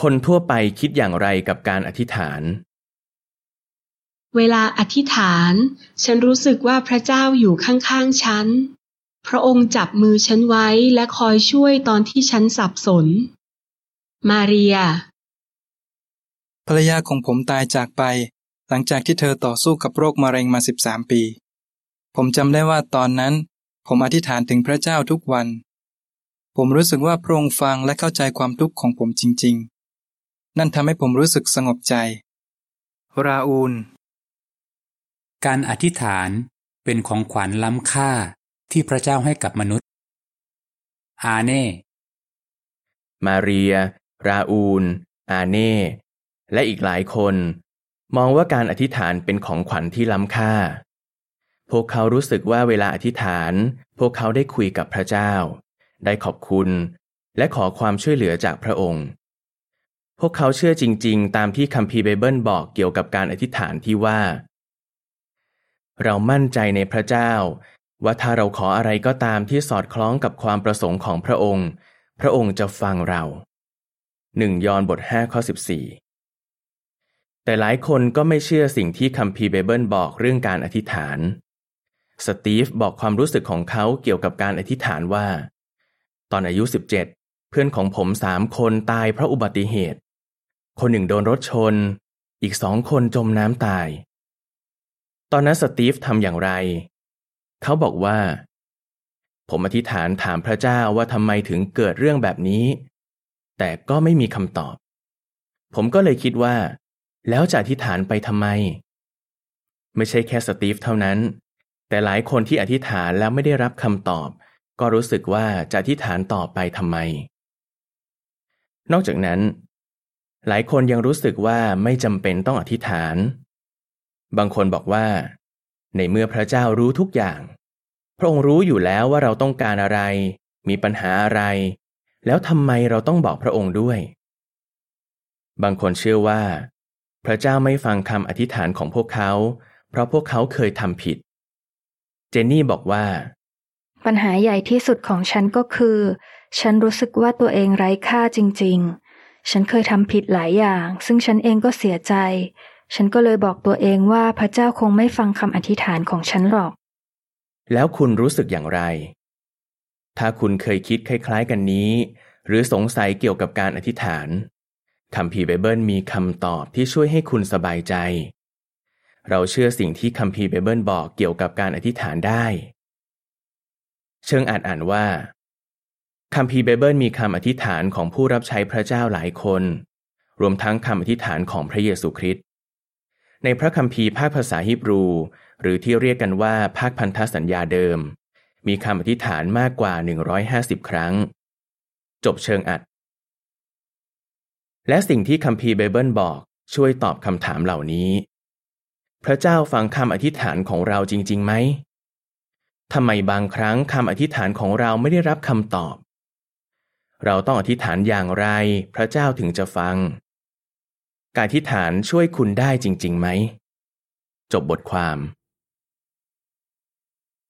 คนทั่วไปคิดอย่างไรกับการอธิษฐาน เวลาอธิษฐาน ฉันรู้สึกว่าพระเจ้าอยู่ข้างๆฉัน พระองค์จับมือฉันไว้และคอยช่วยตอนที่ฉันสับสน มาเรีย ภรรยาของผมตายจากไป หลังจากที่เธอต่อสู้กับโรคมะเร็งมา 13 ปี ผมจำได้ว่าตอนนั้น ผมอธิษฐานถึงพระเจ้าทุกวัน ผมรู้สึกว่าพระองค์ฟังและเข้าใจความทุกข์ของผมจริง ๆ นั่นทำให้ผมรู้สึกสงบใจ ราอูล การอธิษฐานเป็นของขวัญล้ำค่าที่พระเจ้าให้กับมนุษย์ อาเน่ มาเรีย ราอูล อาเน่ และอีกหลายคน มองว่าการอธิษฐานเป็นของขวัญที่ล้ำค่า พวกเขารู้สึกว่าเวลาอธิษฐาน พวกเขาได้คุยกับพระเจ้า ได้ขอบคุณ และขอความช่วยเหลือจากพระองค์ พวกเขาเชื่อจริง ๆ ตามที่คัมภีร์ไบเบิลบอกเกี่ยวกับการอธิษฐานที่ว่า เรามั่นใจในพระเจ้า ว่าถ้าเราขออะไรก็ตามที่สอดคล้องกับความประสงค์ของพระองค์ พระองค์จะฟังเราหนึ่งยอห์นบทห้าข้อสิบสี่แต่หลายคนก็ไม่เชื่อสิ่งที่คัมภีร์ไบเบิลบอกเรื่องการอธิษฐาน สตีฟบอกความรู้สึกของเขาเกี่ยวกับการอธิษฐานว่า ตอนอายุ 17 เพื่อนของผมสามคนตายเพราะอุบัติเหตุ คนหนึ่งโดนรถชน อีกสองคนจมน้ำตาย ตอนนั้นสตีฟทำอย่างไร เขาบอกว่า ผมอธิษฐานถามพระเจ้าว่าทำไมถึงเกิดเรื่องแบบนี้ แต่ก็ไม่มีคำตอบ ผมก็เลยคิดว่า แล้วจะอธิษฐานไปทำไม ไม่ใช่แค่สตีฟเท่านั้น แต่หลายคนที่อธิษฐานแล้วไม่ได้รับคำตอบ ก็รู้สึกว่าจะอธิษฐานต่อไปทำไม นอกจากนั้น หลายคนยังรู้สึกว่าไม่จำเป็นต้องอธิษฐาน บางคนบอกว่า ในเมื่อพระเจ้ารู้ทุกอย่าง พระองค์รู้อยู่แล้วว่าเราต้องการอะไร มีปัญหาอะไร แล้วทำไมเราต้องบอกพระองค์ด้วย บางคนเชื่อว่า พระเจ้าไม่ฟังคำอธิษฐานของพวกเขา เพราะพวกเขาเคยทำผิด เจนนี่บอกว่า ปัญหาใหญ่ที่สุดของฉันก็คือ ฉันรู้สึกว่าตัวเองไร้ค่าจริง ๆ ฉันเคยทำผิดหลายอย่าง ซึ่งฉันเองก็เสียใจ ฉันก็เลยบอกตัวเองว่าพระเจ้าคงไม่ฟังคำอธิษฐานของฉันหรอก แล้วคุณรู้สึกอย่างไร ถ้าคุณเคยคิดคล้าย ๆ กันนี้ หรือสงสัยเกี่ยวกับการอธิษฐานคัมภีร์ไบเบิลมีคำตอบที่ช่วยให้คุณสบายใจ เราเชื่อสิ่งที่คัมภีร์ไบเบิลบอกเกี่ยวกับการอธิษฐานได้ เชิญอ่านอ่านว่า คัมภีร์ไบเบิลมีคำอธิษฐานของผู้รับใช้พระเจ้าหลายคน รวมทั้งคำอธิษฐานของพระเยซูคริสต์ในพระคัมภีร์ภาคภาษาฮิบรู หรือที่เรียกกันว่าภาคพันธสัญญาเดิม มีคำอธิษฐานมากกว่า 150 ครั้ง จบเชิงอัด และสิ่งที่คัมภีร์ไบเบิลบอกช่วยตอบคำถามเหล่านี้ พระเจ้าฟังคำอธิษฐานของเราจริงๆไหมทำไมบางครั้งคำอธิษฐานของเราไม่ได้รับคำตอบ เราต้องอธิษฐานอย่างไร พระเจ้าถึงจะฟัง การอธิษฐานช่วยคุณได้จริง ๆ ไหม จบบทความ